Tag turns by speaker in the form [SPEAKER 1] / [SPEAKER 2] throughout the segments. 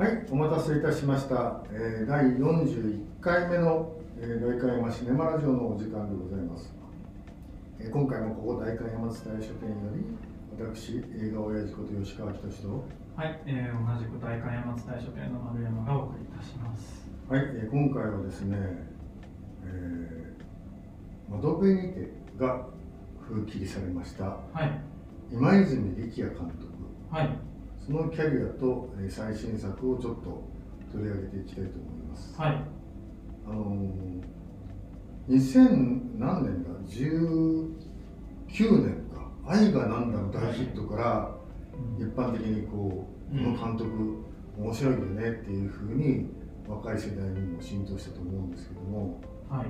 [SPEAKER 1] はい、お待たせいたしました。えー、第41回目の、えー、大観山シネマラジオのお時間でございます。えー今回もここ大観山伝え書店より、私、映画親父こと吉川仁と、
[SPEAKER 2] はい、えー、同じく大観山伝え書店の丸山がお送りいたします。
[SPEAKER 1] はい、えー今回はですね、えー、窓辺にてが封切りされました、
[SPEAKER 2] はい、
[SPEAKER 1] 今泉力也監督、
[SPEAKER 2] はい、
[SPEAKER 1] そのキャリアと、えー最新作をちょっと取り上げていきたいと思います。
[SPEAKER 2] はい、
[SPEAKER 1] あのー、2000何年だ？19年か「愛がなんだ」の大ヒットから一般的にこうこ
[SPEAKER 2] うん。
[SPEAKER 1] の監督面白いよねっていうふうに若い世代にも浸透したと思うんですけども
[SPEAKER 2] はい、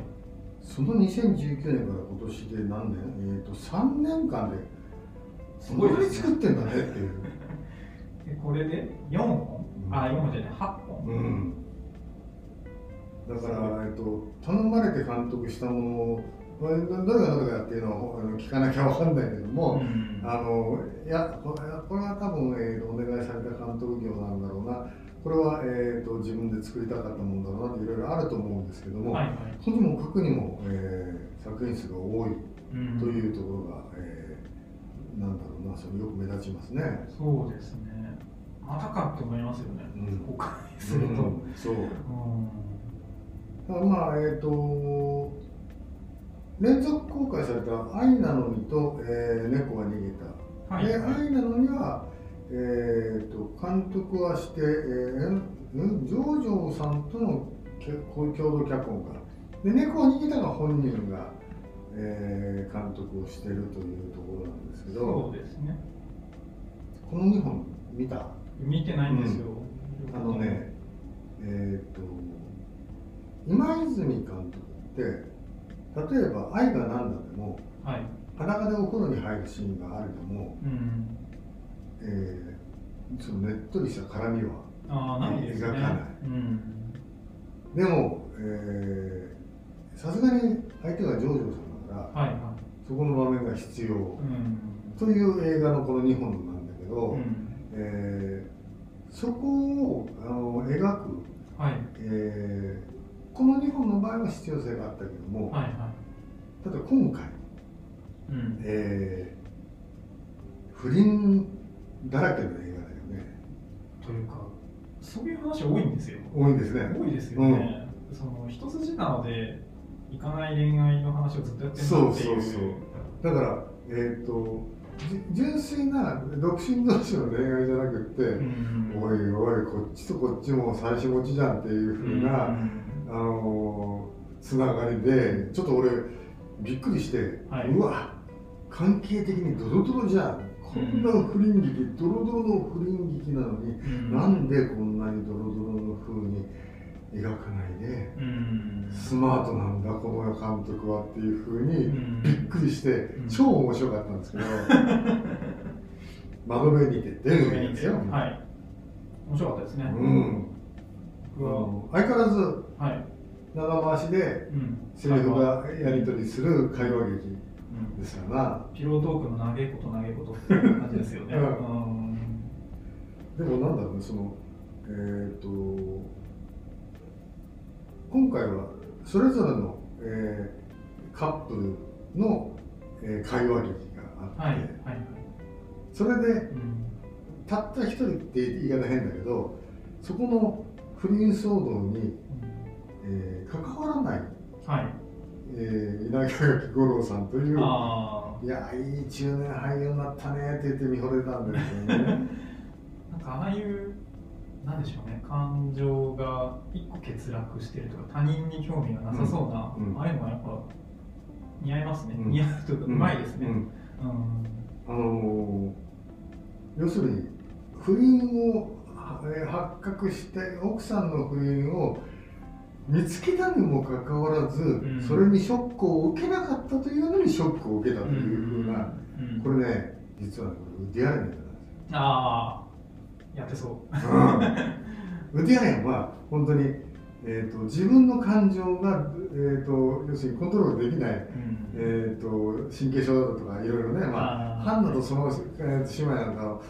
[SPEAKER 1] その2019年から今年で何年？えっ、と3年間ですごい作ってんだねっていう。
[SPEAKER 2] でこれで4本、
[SPEAKER 1] うん。
[SPEAKER 2] あ、4本じゃない、8本。
[SPEAKER 1] うん、だから、えっと、頼まれて監督したものをどどれがどれかっていうのを聞かなきゃわかんないけども、
[SPEAKER 2] うん。
[SPEAKER 1] あのいやこれこれは多分、えーとお願いされた監督業なんだろうな。これは、えー、と自分で作りたかったもんだろうなっていろいろあると思うんですけども、
[SPEAKER 2] はい、はい、
[SPEAKER 1] とにもかくにも、えー作品数が多い
[SPEAKER 2] うん
[SPEAKER 1] というところが、えーなんだろうなそれよく目立ちますね。
[SPEAKER 2] そうですね。またかって思いますよね。
[SPEAKER 1] うん
[SPEAKER 2] 公開すると。
[SPEAKER 1] うんそう
[SPEAKER 2] うん
[SPEAKER 1] まあえっ、と連続公開された「愛なのに」と、えー猫が逃げた」
[SPEAKER 2] はい
[SPEAKER 1] で「愛なのには」えー、と監督はして、えーんジョージョさんとのけ共同脚本かで猫が逃げたが本人が、えー監督をしてるというところなんですけ
[SPEAKER 2] そ
[SPEAKER 1] ど
[SPEAKER 2] うですね。
[SPEAKER 1] この2本見た？
[SPEAKER 2] 見てないんですよ。
[SPEAKER 1] あのね、えっ、と、今泉監督って、例えば、愛がなんだでも、
[SPEAKER 2] はい、
[SPEAKER 1] 裸でお風呂に入るシーンがあるでも、
[SPEAKER 2] うん。
[SPEAKER 1] えーそのねっとりした絡みは、
[SPEAKER 2] ああ、ないですね。
[SPEAKER 1] 描かない
[SPEAKER 2] うん。
[SPEAKER 1] でも、えーさすがに相手がジョージョさんだから、
[SPEAKER 2] はい、はい。
[SPEAKER 1] そこの場面が必要
[SPEAKER 2] うん。
[SPEAKER 1] という映画のこの2本なんだけど、
[SPEAKER 2] うん。
[SPEAKER 1] えーそこをあの描く
[SPEAKER 2] はい、
[SPEAKER 1] えーこの2本の場合は必要性があったけども、
[SPEAKER 2] はい、はい。
[SPEAKER 1] ただ今回、
[SPEAKER 2] うん。
[SPEAKER 1] えー不倫だらけの映画だよね
[SPEAKER 2] というか、そういう話多いんですよ。
[SPEAKER 1] 多いんですね
[SPEAKER 2] 多いですよね。その一筋縄でいかない恋愛の話をずっとやってるなっていう。
[SPEAKER 1] そうそうそう。だからえっ、とじ純粋な独身同士の恋愛じゃなくって、
[SPEAKER 2] うん。
[SPEAKER 1] おいおいこっちとこっちも最初持ちじゃんっていうふうな、
[SPEAKER 2] うん。
[SPEAKER 1] あのーつながりでちょっと俺びっくりして、
[SPEAKER 2] はい。う
[SPEAKER 1] わ関係的にドロドロじゃん。こんな不倫劇、ドロドロの不倫劇なのに、
[SPEAKER 2] うん。
[SPEAKER 1] なんでこんなにドロドロの風に描かないで
[SPEAKER 2] うん。
[SPEAKER 1] スマートなんだこの監督はっていう風に
[SPEAKER 2] うん。
[SPEAKER 1] びっくりして、
[SPEAKER 2] ん。
[SPEAKER 1] 超面白かったんですけど 窓辺にて出るんですよ、
[SPEAKER 2] はい。面白かったですね。
[SPEAKER 1] うん、相変わらず
[SPEAKER 2] はい。
[SPEAKER 1] 長回しで
[SPEAKER 2] うん。
[SPEAKER 1] セリフがやり取りする会話劇
[SPEAKER 2] うん。
[SPEAKER 1] ですよな。
[SPEAKER 2] ピロートークの投げこと投げことっていう感じですよね。
[SPEAKER 1] でもなんだろうねそのえっ、と今回はそれぞれの、えーカップルの、えー会話劇があ
[SPEAKER 2] はい、
[SPEAKER 1] って、
[SPEAKER 2] はい、はい。
[SPEAKER 1] それで
[SPEAKER 2] うん
[SPEAKER 1] たった一人って言い方変だけどそこの不倫騒動に、えー関わらない、
[SPEAKER 2] はい。
[SPEAKER 1] えー稲垣吾郎さんという
[SPEAKER 2] あ
[SPEAKER 1] いやいい中年俳優になったねって言って見惚れたんですよね。
[SPEAKER 2] あ、なんかああいう、なんでしょうね、感情が一個欠落してるとか、他人に興味がなさそうな、
[SPEAKER 1] うん。うん
[SPEAKER 2] ああいうのはやっぱ似合いますね。
[SPEAKER 1] うん。
[SPEAKER 2] 似合うというか、うまいですね。
[SPEAKER 1] うん。
[SPEAKER 2] うん。
[SPEAKER 1] あのー要するに不倫を発覚して奥さんの不倫を見つけたにもかかわらず、
[SPEAKER 2] ん。
[SPEAKER 1] それにショックを受けなかったというのにショックを受けたというふうな、
[SPEAKER 2] うん。
[SPEAKER 1] これね実はねこディアレンなんですよ。
[SPEAKER 2] ああ、やってそう。
[SPEAKER 1] ウディアレンは本当に、えー、と自分の感情が、えー、と要するにコントロールできない、
[SPEAKER 2] うん。
[SPEAKER 1] えー、と神経症だとかいろいろね、まあ、ハンナとその、えーと姉妹なんか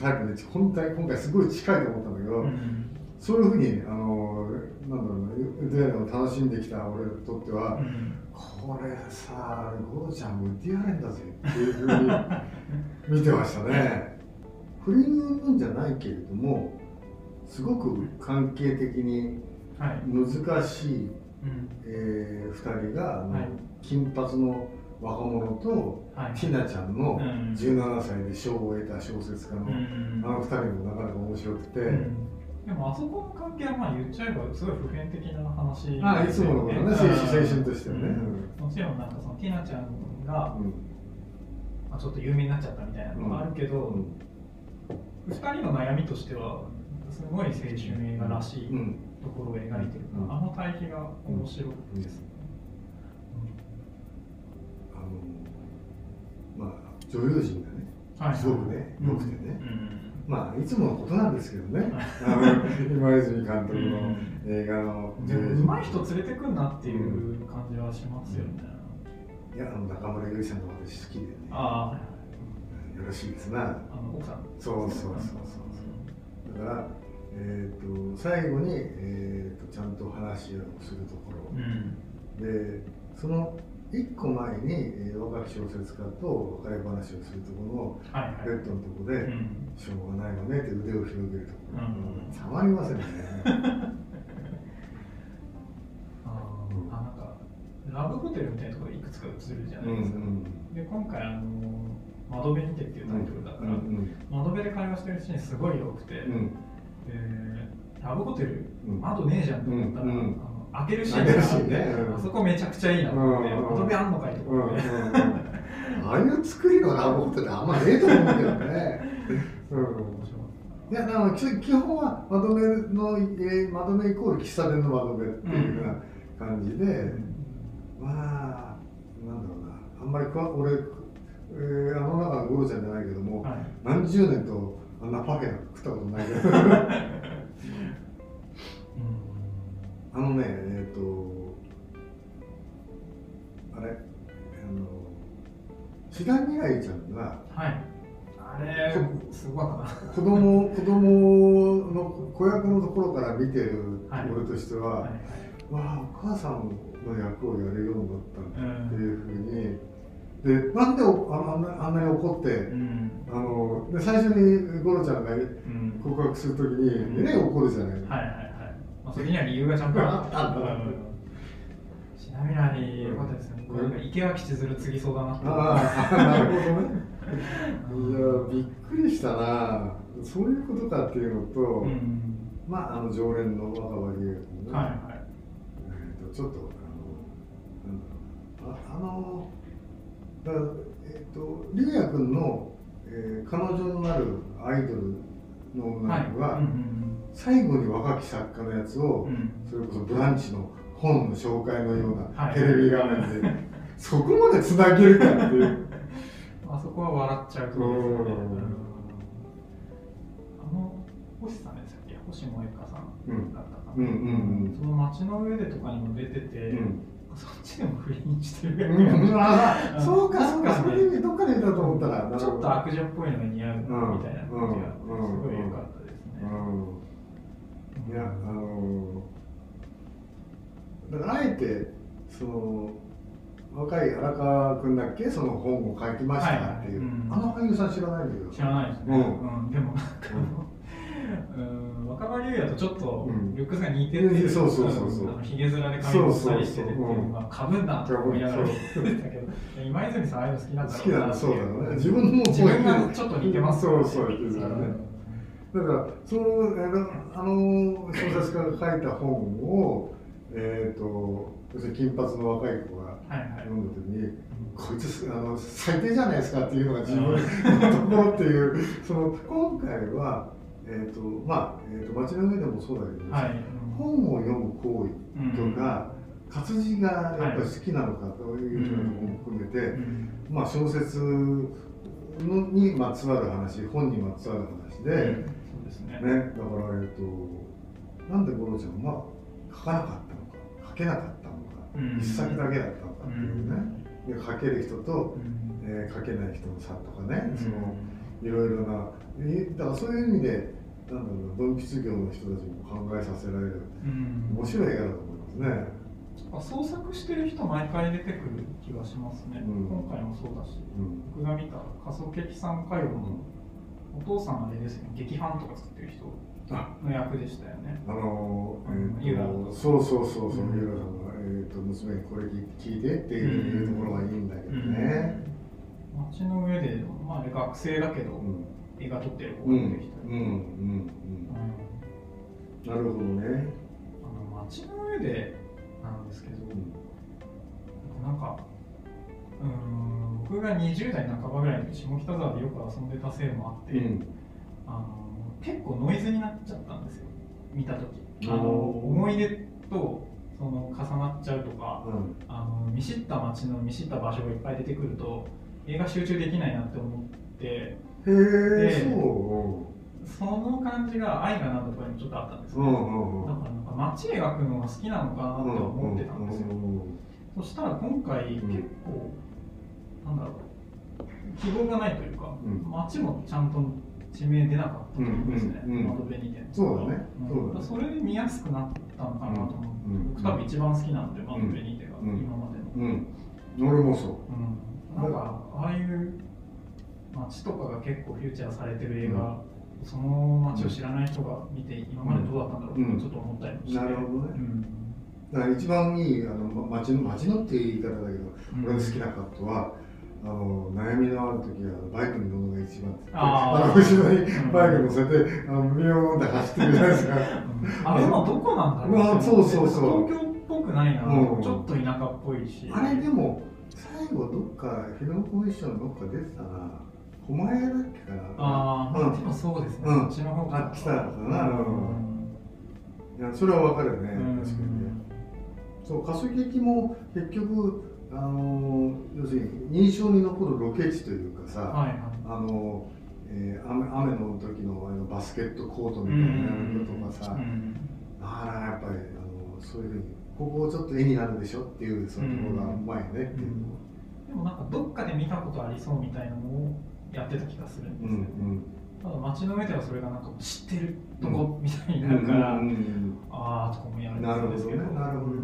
[SPEAKER 1] タイプで本当に今回すごい近いと思ったんだけど、
[SPEAKER 2] うん。
[SPEAKER 1] そういうふうにあのなんだろうなウディアレンを楽しんできた俺にとっては、
[SPEAKER 2] うん。
[SPEAKER 1] これさゴロちゃんウディアレンだぜっていうふうに見てましたね。不倫云々じゃないけれどもすごく関係的に
[SPEAKER 2] はい。
[SPEAKER 1] 難しい、
[SPEAKER 2] うん。
[SPEAKER 1] えー、2人が、
[SPEAKER 2] はい。
[SPEAKER 1] 金髪の若者と
[SPEAKER 2] はい。
[SPEAKER 1] ティナちゃんの
[SPEAKER 2] うん。
[SPEAKER 1] 17歳で賞を得た小説家の、
[SPEAKER 2] うん。
[SPEAKER 1] あの2人もなかなか面白くて、
[SPEAKER 2] うん。でもあそこの関係はまあ言っちゃえばすごい普遍的な話
[SPEAKER 1] あいつものことね青春青春としてはね、
[SPEAKER 2] うん。もちろんなんかそのティナちゃんが、
[SPEAKER 1] うん。
[SPEAKER 2] まあ、ちょっと有名になっちゃったみたいなのがあるけど、
[SPEAKER 1] うん
[SPEAKER 2] 二人の悩みとしてはすごい青春映画らしい
[SPEAKER 1] うん。
[SPEAKER 2] ところを描いてるから、
[SPEAKER 1] うん。
[SPEAKER 2] あの対比が面白いですね。
[SPEAKER 1] あのまあ女優陣がね
[SPEAKER 2] はい
[SPEAKER 1] すごくね良くてね。
[SPEAKER 2] うん。
[SPEAKER 1] まあいつものことなんですけどね、
[SPEAKER 2] はい。
[SPEAKER 1] あの今泉監督の
[SPEAKER 2] うん。
[SPEAKER 1] 映画の
[SPEAKER 2] で
[SPEAKER 1] 女優陣。
[SPEAKER 2] も上手い人連れてくんなっていう感じはしますよね。
[SPEAKER 1] いやあの中村ゆりさんの私好きでね。
[SPEAKER 2] あ
[SPEAKER 1] よろしいですな
[SPEAKER 2] あ、あの奥さん。
[SPEAKER 1] そうそうそうそうだから、えー、と最後に、えー、とちゃんと話をするところ、
[SPEAKER 2] うん。
[SPEAKER 1] でその一個前に、えー若き小説家と別れ話をするとこ
[SPEAKER 2] はいはい。
[SPEAKER 1] ろのベッドのところで、
[SPEAKER 2] うん
[SPEAKER 1] しょうがないわねって腕を広げるところ、
[SPEAKER 2] うん
[SPEAKER 1] たまりませんね
[SPEAKER 2] あー
[SPEAKER 1] うん
[SPEAKER 2] あなんかラブホテルみたいなところでいくつか映るじゃ
[SPEAKER 1] う
[SPEAKER 2] なんいですか。
[SPEAKER 1] うん
[SPEAKER 2] で今回あの窓辺にてっていうタイトルだから、
[SPEAKER 1] うん
[SPEAKER 2] 窓辺で会話してるシーンすごい良くて、
[SPEAKER 1] うん。うん
[SPEAKER 2] でラブホテル
[SPEAKER 1] うん。
[SPEAKER 2] 窓ねえじゃんと思ったら、
[SPEAKER 1] うんうん。
[SPEAKER 2] あの開けるシーンがあそこめちゃくちゃいいなと思って、
[SPEAKER 1] うん
[SPEAKER 2] 窓辺あんのかいと
[SPEAKER 1] うんうん
[SPEAKER 2] 思って、
[SPEAKER 1] ああいう作りのラブホテルあんまねえと思うけどね。うん。いや、だから基基本はまとめの、えー、まとめイコール喫茶店のまとめっていうような感じで、
[SPEAKER 2] た
[SPEAKER 1] まあ、なんだろうな、あんまり俺、えー、あの中のゴロちゃんじゃないけども、
[SPEAKER 2] はい。
[SPEAKER 1] 何十年とあんなパフェなんか食ったことないけど、あのね、えっ、と、あれ、あの、志田未来ちゃんが、
[SPEAKER 2] はい。あれ、すごかったな。
[SPEAKER 1] 子供子供の子役のところから見てる
[SPEAKER 2] はい。
[SPEAKER 1] 俺としては、
[SPEAKER 2] はい。
[SPEAKER 1] わあお母さんの役をやるようになったっていうふうに、でなんでおああんなあんなに怒って、
[SPEAKER 2] うん。
[SPEAKER 1] あので最初にゴロちゃんが
[SPEAKER 2] うん。
[SPEAKER 1] 告白するときに、
[SPEAKER 2] うん
[SPEAKER 1] えらい怒るじゃない、
[SPEAKER 2] はいはいはい。まあ、それには理由がちゃんとあった
[SPEAKER 1] んだ
[SPEAKER 2] うんちなみに、よかったですね。これ池脇千鶴次ぎそうだなって。
[SPEAKER 1] ああなるほどねいやびっくりしたなそういうことかっていうのと、
[SPEAKER 2] うん。
[SPEAKER 1] まああの常連の若葉理恵君が、
[SPEAKER 2] はいはい。
[SPEAKER 1] えーとちょっとあのなんだろうなああのだからえっ、とリエ君の、えー彼女のなるアイドルの女の子が、
[SPEAKER 2] はい。うん
[SPEAKER 1] 最後に若き作家のやつを、
[SPEAKER 2] うん。うん。
[SPEAKER 1] それこそブランチの本の紹介のような
[SPEAKER 2] はい。
[SPEAKER 1] テレビ画面で、そこまでつなげるかっていう。
[SPEAKER 2] あそこは笑っちゃうところですよね。
[SPEAKER 1] うん
[SPEAKER 2] うんあの星さんでしたっけ？星萌香さんだったかな、
[SPEAKER 1] うんうんうん。
[SPEAKER 2] その街の上でとかにも出てて、
[SPEAKER 1] うん
[SPEAKER 2] そっちでも不倫してる
[SPEAKER 1] そうかそうかそれどっかで見たと思ったら
[SPEAKER 2] ちょっと悪女っぽいのが似合うみたいな感じがすごい良かったですね。
[SPEAKER 1] うん。いやあのだからあえてその若い荒川君だっけ？その本を書きましたっていう、
[SPEAKER 2] はいうん。
[SPEAKER 1] あの俳優さん知らないんだけど。
[SPEAKER 2] 知らないですね。
[SPEAKER 1] うん。
[SPEAKER 2] うん。でもなんかうん、若葉龍也とちょっと
[SPEAKER 1] うん。
[SPEAKER 2] ルックスが似てるってい
[SPEAKER 1] そうそうそうそう。
[SPEAKER 2] あのひげ面で髪をしたりしててかぶんなと思いながら今泉さんああいうの好きなんだ
[SPEAKER 1] 好きな
[SPEAKER 2] ろうなって。い
[SPEAKER 1] のそうだね。自分の
[SPEAKER 2] 自分がちょっと似てます
[SPEAKER 1] そうそう言ってたよね。だからそのあの小説家が書いた本をえっ、と金髪の若い子が。読んだ時にこいつあの最低じゃないですかっていうのが自分のところっていうその今回はえっ、とまあ、えー、と街の上でもそうだけど、
[SPEAKER 2] はい。
[SPEAKER 1] 本を読む行
[SPEAKER 2] うん
[SPEAKER 1] 為とか、活字がやっぱり好きなのかというようなところも含めて、
[SPEAKER 2] うん。
[SPEAKER 1] まあ小説のにまつわる話本にまつわる話で、
[SPEAKER 2] そうですね。
[SPEAKER 1] ね、だから、えっと、なんで五郎ちゃんは書かなかったのか書けなかったのか、
[SPEAKER 2] うん。
[SPEAKER 1] 一作だけだったのかっていうね、で書ける人と、
[SPEAKER 2] うん。
[SPEAKER 1] えー書けない人の差とかね、
[SPEAKER 2] うん。
[SPEAKER 1] そのいろいろなえだからそういう意味でなんだろうな文筆業の人たちも考えさせられる
[SPEAKER 2] うん。
[SPEAKER 1] 面白い映画だと思いますね。
[SPEAKER 2] 創作してる人毎回出てくる気がしますね、
[SPEAKER 1] うん。
[SPEAKER 2] 今回もそうだし。
[SPEAKER 1] うん。
[SPEAKER 2] 僕が見た仮想劇産歌謡のお父さんあれですよね。劇伴とか作ってる人
[SPEAKER 1] あ。
[SPEAKER 2] の役でしたよね。
[SPEAKER 1] あのー
[SPEAKER 2] うん
[SPEAKER 1] え
[SPEAKER 2] ユー
[SPEAKER 1] そうそうそうそう、
[SPEAKER 2] うん。
[SPEAKER 1] ユーラさんが、えー、と娘にこれ聞いてっていうところがいいんだけどね。
[SPEAKER 2] 街の上で、まあ、あれ学生だけど、
[SPEAKER 1] うん
[SPEAKER 2] 映画撮ってる子
[SPEAKER 1] うんうん
[SPEAKER 2] が出てきたり、
[SPEAKER 1] うんうん
[SPEAKER 2] うん。
[SPEAKER 1] なるほどね。
[SPEAKER 2] あの街の上でなんですけど、なんかうーん僕が20代半ばぐらいの時下北沢でよく遊んでたせいもあって、
[SPEAKER 1] うん。
[SPEAKER 2] あの結構ノイズになっちゃったんですよ。見た時。あの思い出とその重なっちゃうとか
[SPEAKER 1] うん。
[SPEAKER 2] あの見知った街の見知った場所がいっぱい出てくると映画集中できないなって思って
[SPEAKER 1] へえ
[SPEAKER 2] で
[SPEAKER 1] そ
[SPEAKER 2] その感じが愛がなんだとかにもちょっとあったんです
[SPEAKER 1] う。う
[SPEAKER 2] よ、
[SPEAKER 1] んうんうん。
[SPEAKER 2] だからなんか街描くのが好きなのかなって思ってたんですよ、そしたら今回結
[SPEAKER 1] ん
[SPEAKER 2] 構、なんだろう希望がないというか、
[SPEAKER 1] うん。
[SPEAKER 2] 街もちゃんと地名出なかったと思うんですね、
[SPEAKER 1] うんうんうん
[SPEAKER 2] 窓辺にて
[SPEAKER 1] そうだね。うだね
[SPEAKER 2] それで見やすくなったのかなと思って、
[SPEAKER 1] うん
[SPEAKER 2] 僕多分一番好きなんで窓辺にてが、
[SPEAKER 1] うん。
[SPEAKER 2] 今までの、
[SPEAKER 1] うん。俺もそ
[SPEAKER 2] うん。なんかああいう街とかが結構フューチャーされてる映画、その街を知らない人が見て今までどうだったんだろう
[SPEAKER 1] うん。
[SPEAKER 2] ってちょっと思ったりもして、
[SPEAKER 1] なるほどね。
[SPEAKER 2] うん。
[SPEAKER 1] う。だから一番いいあのま街の街のっていう言い方だけど、
[SPEAKER 2] うん。
[SPEAKER 1] 俺の好きなカットは。あの悩みのある時はバイクに乗るのが一番。って
[SPEAKER 2] あ
[SPEAKER 1] の後ろにバイク乗せて、あのビヨーンって走ってるじゃないですか。
[SPEAKER 2] あれもどこなんだろう。
[SPEAKER 1] まあそうそうそう。
[SPEAKER 2] 東京っぽくないな、
[SPEAKER 1] うん。
[SPEAKER 2] ちょっと田舎っぽいし。
[SPEAKER 1] あれでも最後どっかフィルムコミッションどっか出てたな。狛江だっけかな。
[SPEAKER 2] ああ、
[SPEAKER 1] うん
[SPEAKER 2] でもそうですね、
[SPEAKER 1] うん。
[SPEAKER 2] こっちの方
[SPEAKER 1] あっちだったな。
[SPEAKER 2] うん。
[SPEAKER 1] いやそれはわかるよね、
[SPEAKER 2] うん。
[SPEAKER 1] 確かにね。そう仮想劇も結局あの要するに印象に残るロケ地というかさ、
[SPEAKER 2] はいはい。
[SPEAKER 1] あの、えー雨雨の時のあのバスケットコートみたいなのとかさ、
[SPEAKER 2] うん。
[SPEAKER 1] ああやっぱりあのそういうふうにここちょっと絵になるでしょっていうそのところがうまいねっていう。
[SPEAKER 2] でもなんかどっかで見たことありそうみたいなのをやってた気がするんです
[SPEAKER 1] うん
[SPEAKER 2] よね、
[SPEAKER 1] うん
[SPEAKER 2] ただ街の上ではそれがなんか知ってるとこみたいになるから、ああとかもやる
[SPEAKER 1] なるほどね。
[SPEAKER 2] んですけど
[SPEAKER 1] なるほどね。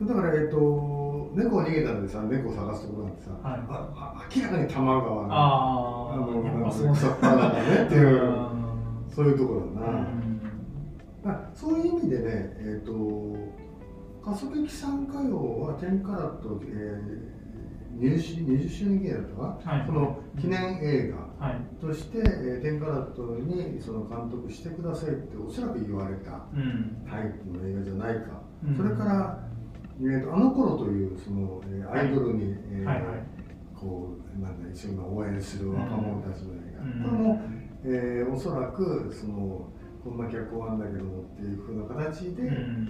[SPEAKER 1] うんだからえっ、と猫が逃げたんでさ猫を探すところなんてさ、
[SPEAKER 2] はい。
[SPEAKER 1] ああ明らかに多摩川の
[SPEAKER 2] ああ
[SPEAKER 1] のなんか草っぱらねっていう
[SPEAKER 2] うん
[SPEAKER 1] そういうところだな、
[SPEAKER 2] うん
[SPEAKER 1] まあ、そういう意味でね、えっ、と、加速劇参加用は10カラット、えー、20, 周20周年記念だったか？な、
[SPEAKER 2] はい。
[SPEAKER 1] その記念映画
[SPEAKER 2] はい。
[SPEAKER 1] として、えー、10カラットにその監督してくださいっておそらく言われた
[SPEAKER 2] うん。
[SPEAKER 1] タイプの映画じゃないか、
[SPEAKER 2] うん。
[SPEAKER 1] それから、えーと「あの頃というその、えーアイドルに、えー
[SPEAKER 2] はいはい。
[SPEAKER 1] こうなんだ一緒に応援する若者たちの映画、
[SPEAKER 2] うん。
[SPEAKER 1] これも、えーおそらくそのこんな脚本あんだけどもっていうふうな形で、
[SPEAKER 2] うん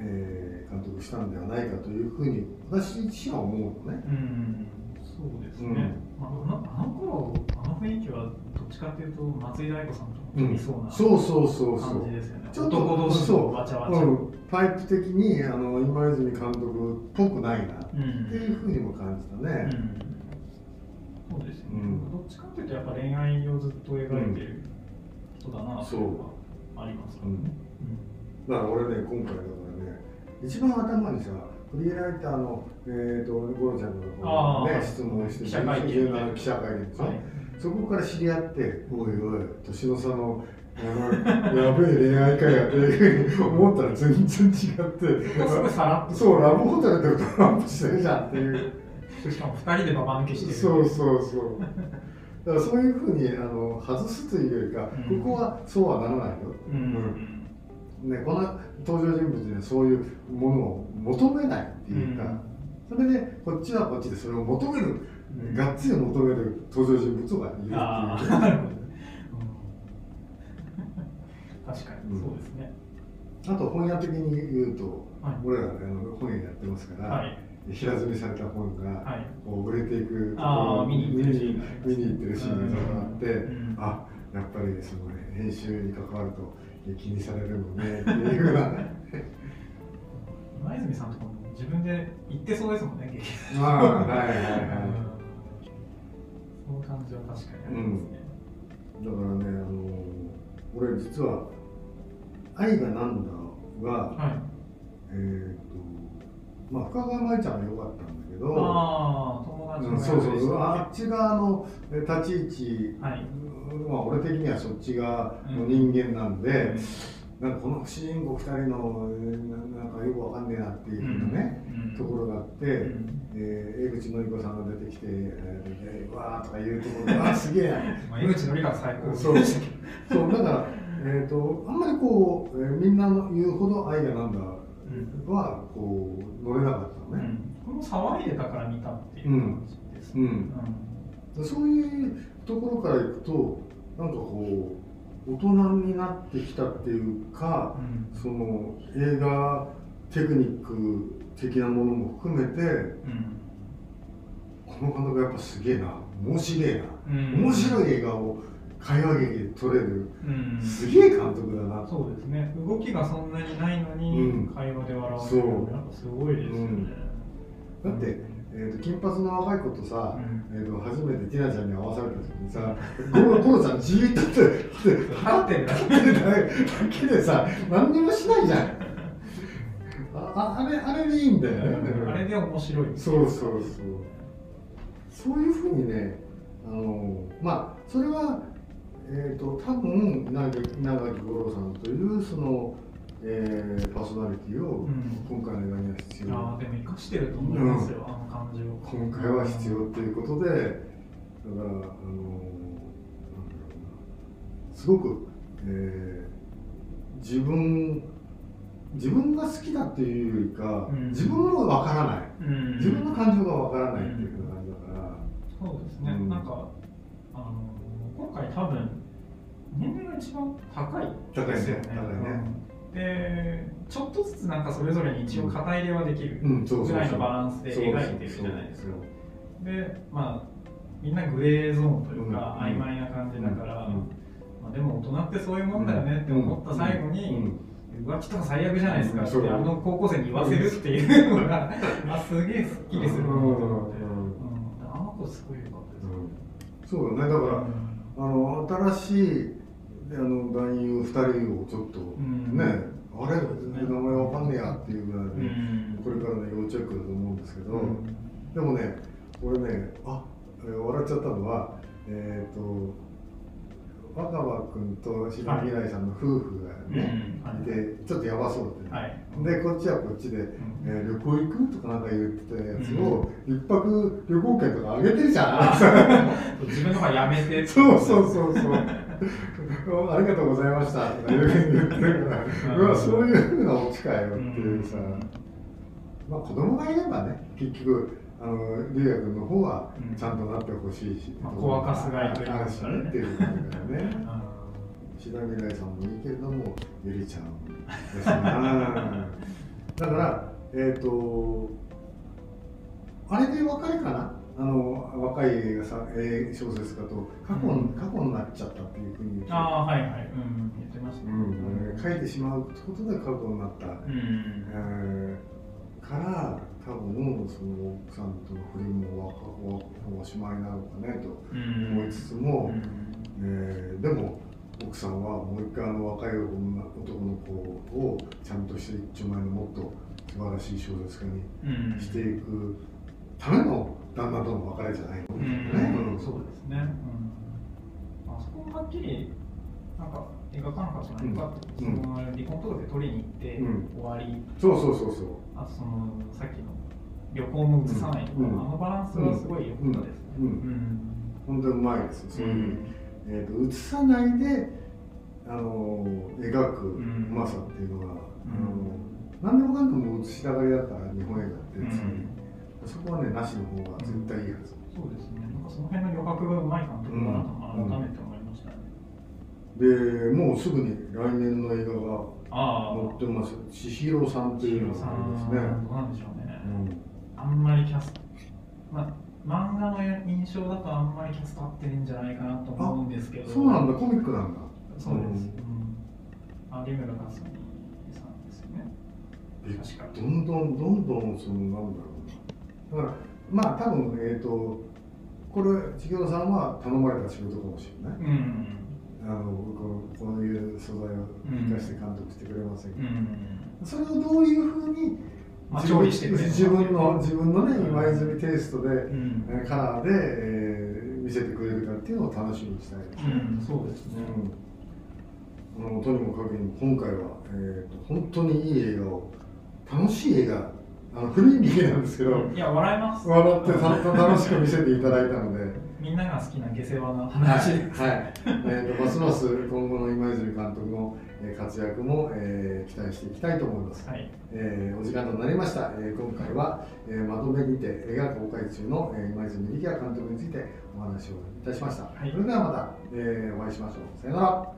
[SPEAKER 1] えー監督したんではないかというふうに私自身は思うのね。
[SPEAKER 2] うんそうですね、
[SPEAKER 1] うん。
[SPEAKER 2] まあ、あのあの頃あの雰囲気はどっちかっていうと松井大悟さんとも飛びそうな
[SPEAKER 1] そうそうそうそう。
[SPEAKER 2] 感じですよね、
[SPEAKER 1] ちょっと
[SPEAKER 2] 男同士
[SPEAKER 1] そう
[SPEAKER 2] のわちゃわちゃ、
[SPEAKER 1] う。ん、タイプ的にあの今泉監督っぽくないなっ
[SPEAKER 2] うん
[SPEAKER 1] ていうふうにも感じたね。
[SPEAKER 2] そうですよね、
[SPEAKER 1] うん。
[SPEAKER 2] どっちかっていうとやっぱ恋愛をずっと描いてる人だなっていうのはありますからね、
[SPEAKER 1] だから俺ね今回だからね。一番頭にさフリーライターの、えー、とゴロちゃんのね質問して
[SPEAKER 2] 記者会見
[SPEAKER 1] 17記者会見で。しょ、
[SPEAKER 2] はい。
[SPEAKER 1] そこから知り合っておいおい年の差のやべえ恋愛かやって思ったら全然違って。
[SPEAKER 2] そ
[SPEAKER 1] うラブホテルでトランプしてるじゃんっていう。
[SPEAKER 2] しかも2人でババ抜けしてる。
[SPEAKER 1] そうそうそう。だからそういうふうにあの外すというよりか、
[SPEAKER 2] うん。
[SPEAKER 1] ここはそうはならないよ、
[SPEAKER 2] うん、
[SPEAKER 1] ね、この登場人物にはそういうものを求めないっていうか、それでこっちはこっちでそれを求める、
[SPEAKER 2] うん。
[SPEAKER 1] がっつり求める登場人物がいるっていう。
[SPEAKER 2] 確かに
[SPEAKER 1] うん。
[SPEAKER 2] そうですね、
[SPEAKER 1] あと本屋的に言うと、
[SPEAKER 2] はい。
[SPEAKER 1] 俺らあの本屋やってますから、
[SPEAKER 2] はい。
[SPEAKER 1] 平積みされた本が、
[SPEAKER 2] はい。
[SPEAKER 1] こう売れていくとこ
[SPEAKER 2] あ
[SPEAKER 1] ろ
[SPEAKER 2] ー見に行ってるシーンが
[SPEAKER 1] 見に行ってるシーンがあって、
[SPEAKER 2] うん。
[SPEAKER 1] あやっぱりその編集に関わると気にされるのねっていうふうな。
[SPEAKER 2] 今泉さんとかも自分で言ってそうですもんね、劇
[SPEAKER 1] ああはいはいはい。
[SPEAKER 2] その感じは確かにありますね。
[SPEAKER 1] だからねあの俺実は「愛がなんだ」が、
[SPEAKER 2] はい。
[SPEAKER 1] えっ、とまあ深川舞ちゃんは良かったんだけど
[SPEAKER 2] ああ友達の
[SPEAKER 1] うんそうそうあっち側のえ立ち位置、
[SPEAKER 2] はい。
[SPEAKER 1] まあ俺的にはそっち側の人間なんで、なんかこの主人公2人のえーななんかよくわかんねえなっていうふうなね、
[SPEAKER 2] うん。
[SPEAKER 1] ところがあって、
[SPEAKER 2] うん。
[SPEAKER 1] えー江口のり子さんが出てきて、えー、わーとか言うところが あすげえな。
[SPEAKER 2] まあ、江口のりが最高。
[SPEAKER 1] そう。そうだから、えー、とあんまりこう、えーみんなの言うほど愛がなんだ
[SPEAKER 2] うん
[SPEAKER 1] はこう乗れなかったのね、
[SPEAKER 2] うん。この騒いでたから見たっていう感じですね。
[SPEAKER 1] うん。そういうところからいくとなんかこう大人になってきたっていうか
[SPEAKER 2] うん。
[SPEAKER 1] その映画テクニック的なものも含めて
[SPEAKER 2] うん。
[SPEAKER 1] この監督やっぱすげえな。面白えな、
[SPEAKER 2] うん。
[SPEAKER 1] 面白い映画を会話劇で撮れる。
[SPEAKER 2] うん。
[SPEAKER 1] すげえ監督だな。
[SPEAKER 2] そうですね。動きがそんなにないのに、
[SPEAKER 1] うん。
[SPEAKER 2] 会話で笑
[SPEAKER 1] う
[SPEAKER 2] すごいですよね。
[SPEAKER 1] だって、えー、と金髪の若い子とさ、
[SPEAKER 2] うん。
[SPEAKER 1] えー、と初めてティナちゃんに会わされた時にさゴロゴロちゃんじーっとって
[SPEAKER 2] 立ってるだ
[SPEAKER 1] だけでさ何にもしないじゃん。あああれあれでいいんだよね。
[SPEAKER 2] あれで面白い。
[SPEAKER 1] そうそうそう。そういうふうにねあのまあそれはえっ、と多分稲垣稲垣吾郎さんというその、えーパーソナリティを
[SPEAKER 2] うん。
[SPEAKER 1] 今回の映画には必要、
[SPEAKER 2] ああでも生かしてると思いますよ、あの感じを。
[SPEAKER 1] 今回は必要っていうことでだからあのなんだろうな。すごく、えー自分自分が好きだっていうよりか、
[SPEAKER 2] うん。
[SPEAKER 1] 自分もわからない。
[SPEAKER 2] うん。
[SPEAKER 1] 自分の感情がわからないっていう感じだから、
[SPEAKER 2] そうですね、
[SPEAKER 1] うん。
[SPEAKER 2] なんかあの今回多分年齢が一番高いですよね。
[SPEAKER 1] 高いね
[SPEAKER 2] うん。でちょっとずつなんかそれぞれに一応肩入れはできるぐらいのバランスで描いてるじゃないですか。でまあみんなグレーゾーンというか、
[SPEAKER 1] うん。
[SPEAKER 2] 曖昧な感じだから、
[SPEAKER 1] うん。
[SPEAKER 2] まあ、でも大人ってそういうもんだよねって思った最後に、
[SPEAKER 1] うん。
[SPEAKER 2] 浮気とか最悪じゃないですかって、
[SPEAKER 1] う。ん
[SPEAKER 2] あの高校生に言わせるっていうのが、あすげえすっきりするなと思って、
[SPEAKER 1] うん。
[SPEAKER 2] うん。あの子すごい良かったです。
[SPEAKER 1] そうだね。だから、あの新しいあの男優2人をちょっと
[SPEAKER 2] ん。
[SPEAKER 1] ね、あれ
[SPEAKER 2] そうですね
[SPEAKER 1] 名前わかんねえやっていうぐらいで、
[SPEAKER 2] うん。
[SPEAKER 1] これからの要チェックだと思うんですけど、
[SPEAKER 2] うん。
[SPEAKER 1] でもね俺ねあえー笑っちゃったのはえっ、と若葉君と白木来さんの夫婦がね、
[SPEAKER 2] うん。はい
[SPEAKER 1] いてちょっとやばそうで、
[SPEAKER 2] はい。
[SPEAKER 1] でこっちはこっちで、
[SPEAKER 2] ん。
[SPEAKER 1] えー旅行行くとかなんか言ってたやつを、一泊旅行券とかあげてるじゃん。
[SPEAKER 2] 自分のがやめて。
[SPEAKER 1] そうそうそうそう。ありがとうございましたとか言う言ってるから、
[SPEAKER 2] うん
[SPEAKER 1] うわそういうふうなオチかよっていうさ、
[SPEAKER 2] うん。
[SPEAKER 1] まあ子供がいればね結局あの龍也君の方は
[SPEAKER 2] うん。
[SPEAKER 1] ちゃんとなってほしいし、
[SPEAKER 2] まあ子若すがいというかね
[SPEAKER 1] 安心っていう感じだよね。
[SPEAKER 2] あ
[SPEAKER 1] 志田未来さんもいいけれどもゆりちゃんですなだからえっ、とあれで別れかな？あの若い映画さ、えー小説家と過去,、
[SPEAKER 2] うん。
[SPEAKER 1] 過去になっちゃったっていうふうに言って
[SPEAKER 2] あーはいはい、うん、言ってましたね、
[SPEAKER 1] うん。えー書いてしまうことで過去になった、
[SPEAKER 2] うん。
[SPEAKER 1] えーから多分その奥さんとの不倫もおおしまいなのかねと
[SPEAKER 2] うん。
[SPEAKER 1] 思いつつも、
[SPEAKER 2] うん。
[SPEAKER 1] えーでも奥さんはもう一回あの若い女男の子をちゃんとして一丁前のもっと素晴らしい小説家に
[SPEAKER 2] うん。
[SPEAKER 1] していくための旦那との別れじゃないの、
[SPEAKER 2] うん
[SPEAKER 1] ね。うん。
[SPEAKER 2] そうですね、うん、あそこもはっきりなんか描かなかったのかって、
[SPEAKER 1] うん。
[SPEAKER 2] その離婚届取りに行って、
[SPEAKER 1] うん。
[SPEAKER 2] 終わり。
[SPEAKER 1] そうそうそうそう
[SPEAKER 2] あとそのさっきの旅行も移さないとか、
[SPEAKER 1] うん。
[SPEAKER 2] あのバランスはすごい良かったですね。
[SPEAKER 1] うん。
[SPEAKER 2] うん。
[SPEAKER 1] 本当にうまいですそういう、
[SPEAKER 2] うん。
[SPEAKER 1] えー、と映さないであの描く
[SPEAKER 2] うん。
[SPEAKER 1] うまさっていうのは、
[SPEAKER 2] うん。
[SPEAKER 1] あの何でもかんでも映したがりだったら日本映画って、
[SPEAKER 2] うん。
[SPEAKER 1] そこはねなしの方が絶対いいはず、
[SPEAKER 2] そうですね。なんかその辺の余白がうまい監督だなと
[SPEAKER 1] うん
[SPEAKER 2] 改めて思いましたね。
[SPEAKER 1] でもうすぐに来年の映画が
[SPEAKER 2] あ
[SPEAKER 1] 載ってます千尋さんというの
[SPEAKER 2] さ
[SPEAKER 1] があります
[SPEAKER 2] ん、
[SPEAKER 1] ね、
[SPEAKER 2] どうなんでしょうね。
[SPEAKER 1] うん
[SPEAKER 2] あんまりキャスト、まあ、漫画の印象だとあんまりキャスト合ってるんじゃないかなと思うんですけど。
[SPEAKER 1] そうなんだコミックなんだ
[SPEAKER 2] そうです。
[SPEAKER 1] う
[SPEAKER 2] うんん。有村架純さんですよね。
[SPEAKER 1] え
[SPEAKER 2] 確か
[SPEAKER 1] どんどんどんどんそのなんだろうなだからまあ多分えっ、とこれ千尋さんは頼まれた仕事かもしれない
[SPEAKER 2] うん。
[SPEAKER 1] あのこうこういう素材を生かして監督してくれませんか、
[SPEAKER 2] うん。
[SPEAKER 1] それをどういうふうに
[SPEAKER 2] まあ
[SPEAKER 1] 自分自分の自分のね
[SPEAKER 2] うん
[SPEAKER 1] 今泉テイストで、
[SPEAKER 2] うん。
[SPEAKER 1] えーカラーで、えー見せてくれるかっていうのを楽しみにしたいですね。
[SPEAKER 2] うんそうですね。
[SPEAKER 1] うん。あのとにもかくにも今回は、えー、と本当にいい映画を楽しい映画あの古い劇なんですけど、
[SPEAKER 2] いや笑います。
[SPEAKER 1] 笑ってた楽しく見せていただいたので。
[SPEAKER 2] みんなが好きな下世話な
[SPEAKER 1] はい、
[SPEAKER 2] 話です、
[SPEAKER 1] はい。えーとますます今後の今泉監督のえー活躍も、えー期待していきたいと思います。
[SPEAKER 2] はい。
[SPEAKER 1] えーお時間となりました、えー今回は、えーまとめにて映画公開中の、えー今泉力也監督についてお話をいたしました、
[SPEAKER 2] はい。
[SPEAKER 1] それではまた、えーお会いしましょう。さよなら